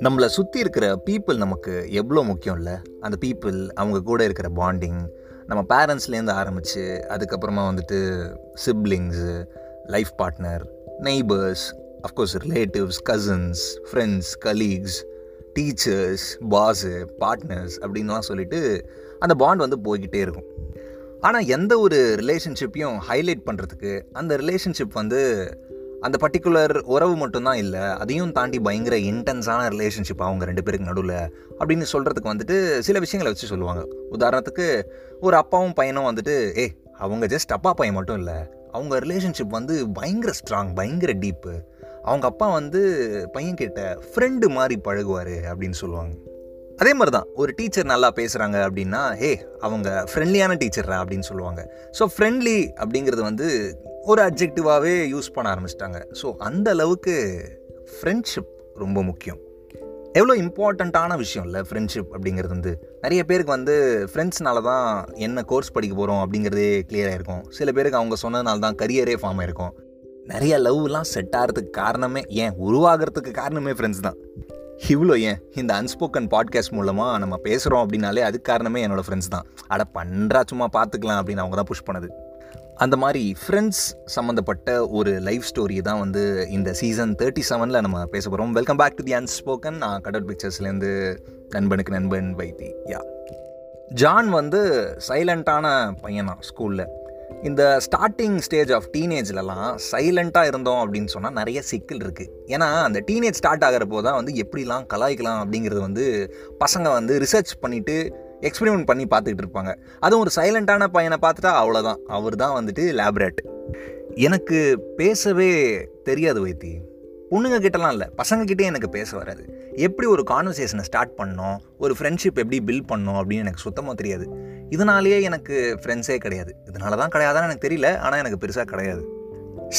நம்மளை சுற்றி இருக்கிற பீப்புள் நமக்கு எவ்வளோ முக்கியம் இல்லை அந்த பீப்புள் அவங்க கூட இருக்கிற பாண்டிங் நம்ம பேரண்ட்ஸ்லேருந்து ஆரம்பித்து அதுக்கப்புறமா வந்துட்டு siblings life partner neighbours of course relatives cousins friends colleagues teachers boss partners அப்படின்லாம் சொல்லிட்டு அந்த பாண்ட் வந்து போய்கிட்டே இருக்கும். ஆனால் எந்த ஒரு ரிலேஷன்ஷிப்பையும் ஹைலைட் பண்ணுறதுக்கு அந்த ரிலேஷன்ஷிப் வந்து அந்த பர்டிகுலர் உறவு மட்டும்தான் இல்லை அதையும் தாண்டி பயங்கர இன்டென்ஸான ரிலேஷன்ஷிப் அவங்க ரெண்டு பேருக்கு நடுவில் அப்படின்னு சொல்கிறதுக்கு வந்துட்டு சில விஷயங்களை வச்சு சொல்லுவாங்க. உதாரணத்துக்கு ஒரு அப்பாவும் பையனும் வந்துட்டு ஏ அவங்க ஜஸ்ட் அப்பா பையன் மட்டும் இல்லை அவங்க ரிலேஷன்ஷிப் வந்து பயங்கர ஸ்ட்ராங் பயங்கர டீப்பு அவங்க அப்பா வந்து பையன் கிட்ட ஃப்ரெண்டு மாதிரி பழகுவார் அப்படின்னு சொல்லுவாங்க. அதே மாதிரி தான் ஒரு டீச்சர் நல்லா பேசுகிறாங்க அப்படின்னா ஹே அவங்க ஃப்ரெண்ட்லியான டீச்சரா அப்படின்னு சொல்லுவாங்க. ஸோ ஃப்ரெண்ட்லி அப்படிங்கிறது வந்து ஒரு அப்ஜெக்டிவாகவே யூஸ் பண்ண ஆரம்பிச்சிட்டாங்க. ஸோ அந்த அளவுக்கு ஃப்ரெண்ட்ஷிப் ரொம்ப முக்கியம். எவ்வளோ இம்பார்ட்டண்ட்டான விஷயம் இல்லை ஃப்ரெண்ட்ஷிப் அப்படிங்கிறது வந்து. நிறைய பேருக்கு வந்து ஃப்ரெண்ட்ஸ்னால தான் என்ன கோர்ஸ் படிக்க போகிறோம் அப்படிங்கிறதே கிளியராக இருக்கும் சில பேருக்கு அவங்க சொன்னதுனால தான் கரியரே ஃபார்ம் ஆயிருக்கும். நிறைய லவ்லாம் செட் ஆகிறதுக்கு காரணமே ஏன்? உருவாகிறதுக்கு காரணமே ஃப்ரெண்ட்ஸ் தான். இவ்வளோ ஏன்? இந்த அன்ஸ்போக்கன் பாட்காஸ்ட் மூலமாக நம்ம பேசுகிறோம் அப்படின்னாலே அதுக்கு காரணமே என்னோடய ஃப்ரெண்ட்ஸ் தான். அட பண்ணுறா சும்மா பார்த்துக்கலாம் அப்படின்னு அவங்க தான் புஷ் பண்ணது. அந்த மாதிரி ஃப்ரெண்ட்ஸ் சம்மந்தப்பட்ட ஒரு லைஃப் ஸ்டோரி தான் வந்து இந்த சீசன் தேர்ட்டி செவனில் நம்ம பேச போகிறோம் welcome back to the unspoken நான் கடல் பிக்சர்ஸ்லேருந்து நண்பனுக்கு நண்பன் வைத்தி. யா ஜான் வந்து சைலண்ட்டான பையனா ஸ்கூலில் இந்த ஸ்டார்டிங் ஸ்டேஜ் ஆஃப் டீனேஜ்லலாம் சைலண்ட்டாக இருந்தோம் அப்படின்னு சொன்னால் நிறைய சிக்கல் இருக்குது ஏன்னா அந்த டீனேஜ் ஸ்டார்ட் ஆகிறப்போ தான் வந்து எப்படிலாம் கலாய்க்கலாம் அப்படிங்கிறது வந்து பசங்க வந்து ரிசர்ச் பண்ணிவிட்டு எக்ஸ்பெரிமெண்ட் பண்ணி பார்த்துக்கிட்டு இருப்பாங்க. அதுவும் ஒரு சைலண்ட்டான பையனை பார்த்துட்டா அவ்வளோதான் அவர் தான் வந்துட்டு லேப்ரேட் எனக்கு பேசவே தெரியாது வைத்தி. பொண்ணுங்க கிட்டலாம் இல்லை. பசங்கக்கிட்டே எனக்கு பேச வராது. எப்படி ஒரு கான்வர்சேஷனை ஸ்டார்ட் பண்ணோம்? ஒரு ஃப்ரெண்ட்ஷிப் எப்படி பில்ட் பண்ணோம்? அப்படின்னு எனக்கு சுத்தமாக தெரியாது. இதனாலேயே எனக்கு ஃப்ரெண்ட்ஸே கிடையாது. இதனால தான் கிடையாதான்னு எனக்கு தெரியல. ஆனால் எனக்கு பெருசாக கிடையாது.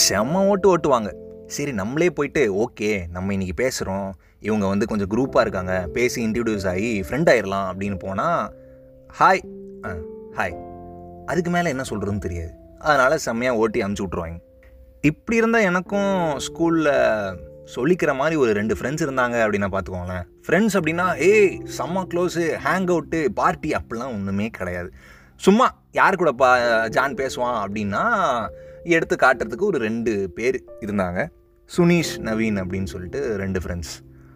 செம்ம ஓட்டு ஓட்டுவாங்க. சரி நம்மளே போயிட்டு ஓகே நம்ம இன்றைக்கி பேசுகிறோம் இவங்க வந்து கொஞ்சம் குரூப்பாக இருக்காங்க. பேசி இன்ட்ரடியூஸ் ஆகி ஃப்ரெண்ட் ஆயிடலாம் அப்படின்னு போனால் ஹாய் ஆ ஹாய் அதுக்கு மேலே என்ன சொல்கிறதுன்னு தெரியாது. அதனால் செம்மையாக ஓட்டி அமுச்சு விட்ருவாங்க இப்படி இருந்தால் எனக்கும் ஸ்கூலில் சொல்லிக்கிற மாதிரி ஒரு ரெண்டு ஃப்ரெண்ட்ஸ் இருந்தாங்க அப்படின்னா பார்த்துக்கோங்களேன். ஃப்ரெண்ட்ஸ் அப்படின்னா ஏய் செம்ம க்ளோஸு ஹேங் அவுட்டு பார்ட்டி அப்படிலாம் ஒன்றுமே கிடையாது. சும்மா யார் கூட பா ஜான் பேசுவான் அப்படின்னா எடுத்து காட்டுறதுக்கு ஒரு ரெண்டு பேர் இருந்தாங்க. சுனீஷ் நவீன் அப்படின்னு சொல்லிட்டு ரெண்டு ஃப்ரெண்ட்ஸ்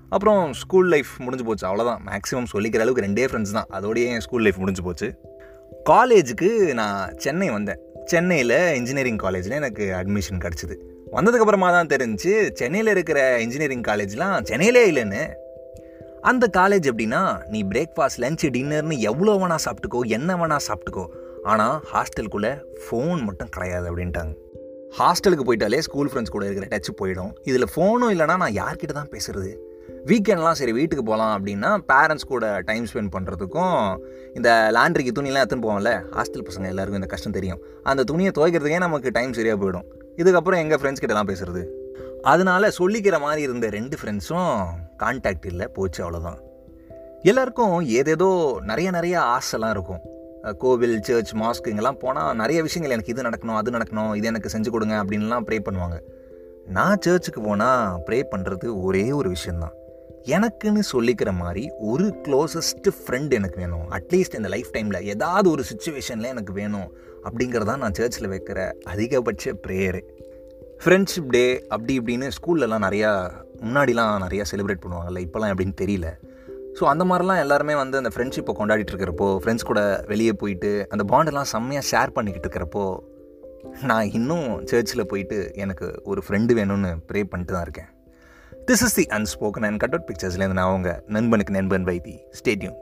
அப்புறம் ஸ்கூல் லைஃப் முடிஞ்சு போச்சு அவ்வளோதான் மேக்ஸிமம் சொல்லிக்கிற அளவுக்கு ரெண்டே ஃப்ரெண்ட்ஸ் தான். அதோடய என் ஸ்கூல் லைஃப் முடிஞ்சு போச்சு. காலேஜுக்கு நான் சென்னை வந்தேன். சென்னையில் இன்ஜினியரிங் காலேஜில் எனக்கு அட்மிஷன் கிடச்சிது. வந்ததுக்கப்புறமா தான் தெரிஞ்சு சென்னையில் இருக்கிற இன்ஜினியரிங் காலேஜ்லாம் சென்னையிலே இல்லைன்னு. அந்த காலேஜ் எப்படின்னா நீ பிரேக்ஃபாஸ்ட் லஞ்சு டின்னர்னு எவ்வளோ வேணால் சாப்பிட்டுக்கோ என்ன வேணால் சாப்பிட்டுக்கோ. ஆனால் ஹாஸ்டலுக்குள்ளே ஃபோன் மட்டும் கிடையாது அப்படின்ட்டாங்க. ஹாஸ்டலுக்கு போயிட்டாலே ஸ்கூல் ஃப்ரெண்ட்ஸ் கூட இருக்கிற டச் போயிடும். இதில் ஃபோனும் இல்லைனா நான் யார்கிட்ட தான் பேசுகிறது வீக்கெண்ட்லாம் சரி வீட்டுக்கு போகலாம் அப்படின்னா பேரண்ட்ஸ் கூட டைம் ஸ்பெண்ட் பண்ணுறதுக்கும் இந்த லாண்ட்ரிக்கு துணியெல்லாம் எடுத்துன்னு போவோம்ல ஹாஸ்டல் பசங்க எல்லாருக்கும் இந்த கஷ்டம் தெரியும். அந்த துணியை துவைக்கிறதுக்கே நமக்கு டைம் சரியாக போயிடும். இதுக்கப்புறம் எங்கள் ஃப்ரெண்ட்ஸ் கிட்டலாம் பேசுறது? அதனால சொல்லிக்கிற மாதிரி இருந்த ரெண்டு ஃப்ரெண்ட்ஸும் கான்டாக்ட் இல்லை போச்சு அவ்வளோதான் எல்லாருக்கும் ஏதேதோ நிறைய நிறைய ஆசைலாம் இருக்கும். கோவில் சர்ச் மாஸ்க் இங்கெல்லாம் போனால் நிறைய விஷயங்கள் எனக்கு இது நடக்கணும் அது நடக்கணும் இது எனக்கு செஞ்சு கொடுங்க அப்படின்லாம் ப்ரே பண்ணுவாங்க. நான் சர்ச்சுக்கு போனால் ப்ரே பண்ணுறது ஒரே ஒரு விஷயந்தான் எனக்குன்னு சொல்லிக்கிற மாதிரி ஒரு க்ளோசஸ்ட் ஃப்ரெண்ட் எனக்கு வேணும். அட்லீஸ்ட் இந்த லைஃப் டைமில் ஏதாவது ஒரு சுச்சுவேஷனில் எனக்கு வேணும் அப்படிங்கிறதான் நான் சர்ச்சில் வைக்கிற அதிகபட்ச ப்ரேயரு ஃப்ரெண்ட்ஷிப் டே அப்படி இப்படின்னு ஸ்கூல்லலாம் நிறையா முன்னாடிலாம் நிறையா செலிப்ரேட் பண்ணுவாங்கல்ல இப்போலாம் எப்படின்னு தெரியல. ஸோ அந்த மாதிரிலாம் எல்லாருமே வந்து அந்த ஃப்ரெண்ட்ஷிப்பை கொண்டாடிட்டு இருக்கிறப்போ ஃப்ரெண்ட்ஸ் கூட வெளியே போயிட்டு அந்த பாண்டெல்லாம் செம்மையாக ஷேர் பண்ணிக்கிட்டு இருக்கிறப்போ நான் இன்னும் சர்ச்சில் போயிட்டு எனக்கு ஒரு ஃப்ரெண்டு வேணும்னு ப்ரே பண்ணிட்டு தான் இருக்கேன். This is the unspoken and cut out பிக்சர்ஸ்லேருந்து நான் அவங்க நண்பனுக்கு நண்பன் வைத்தி. ஸ்டேட்யூன்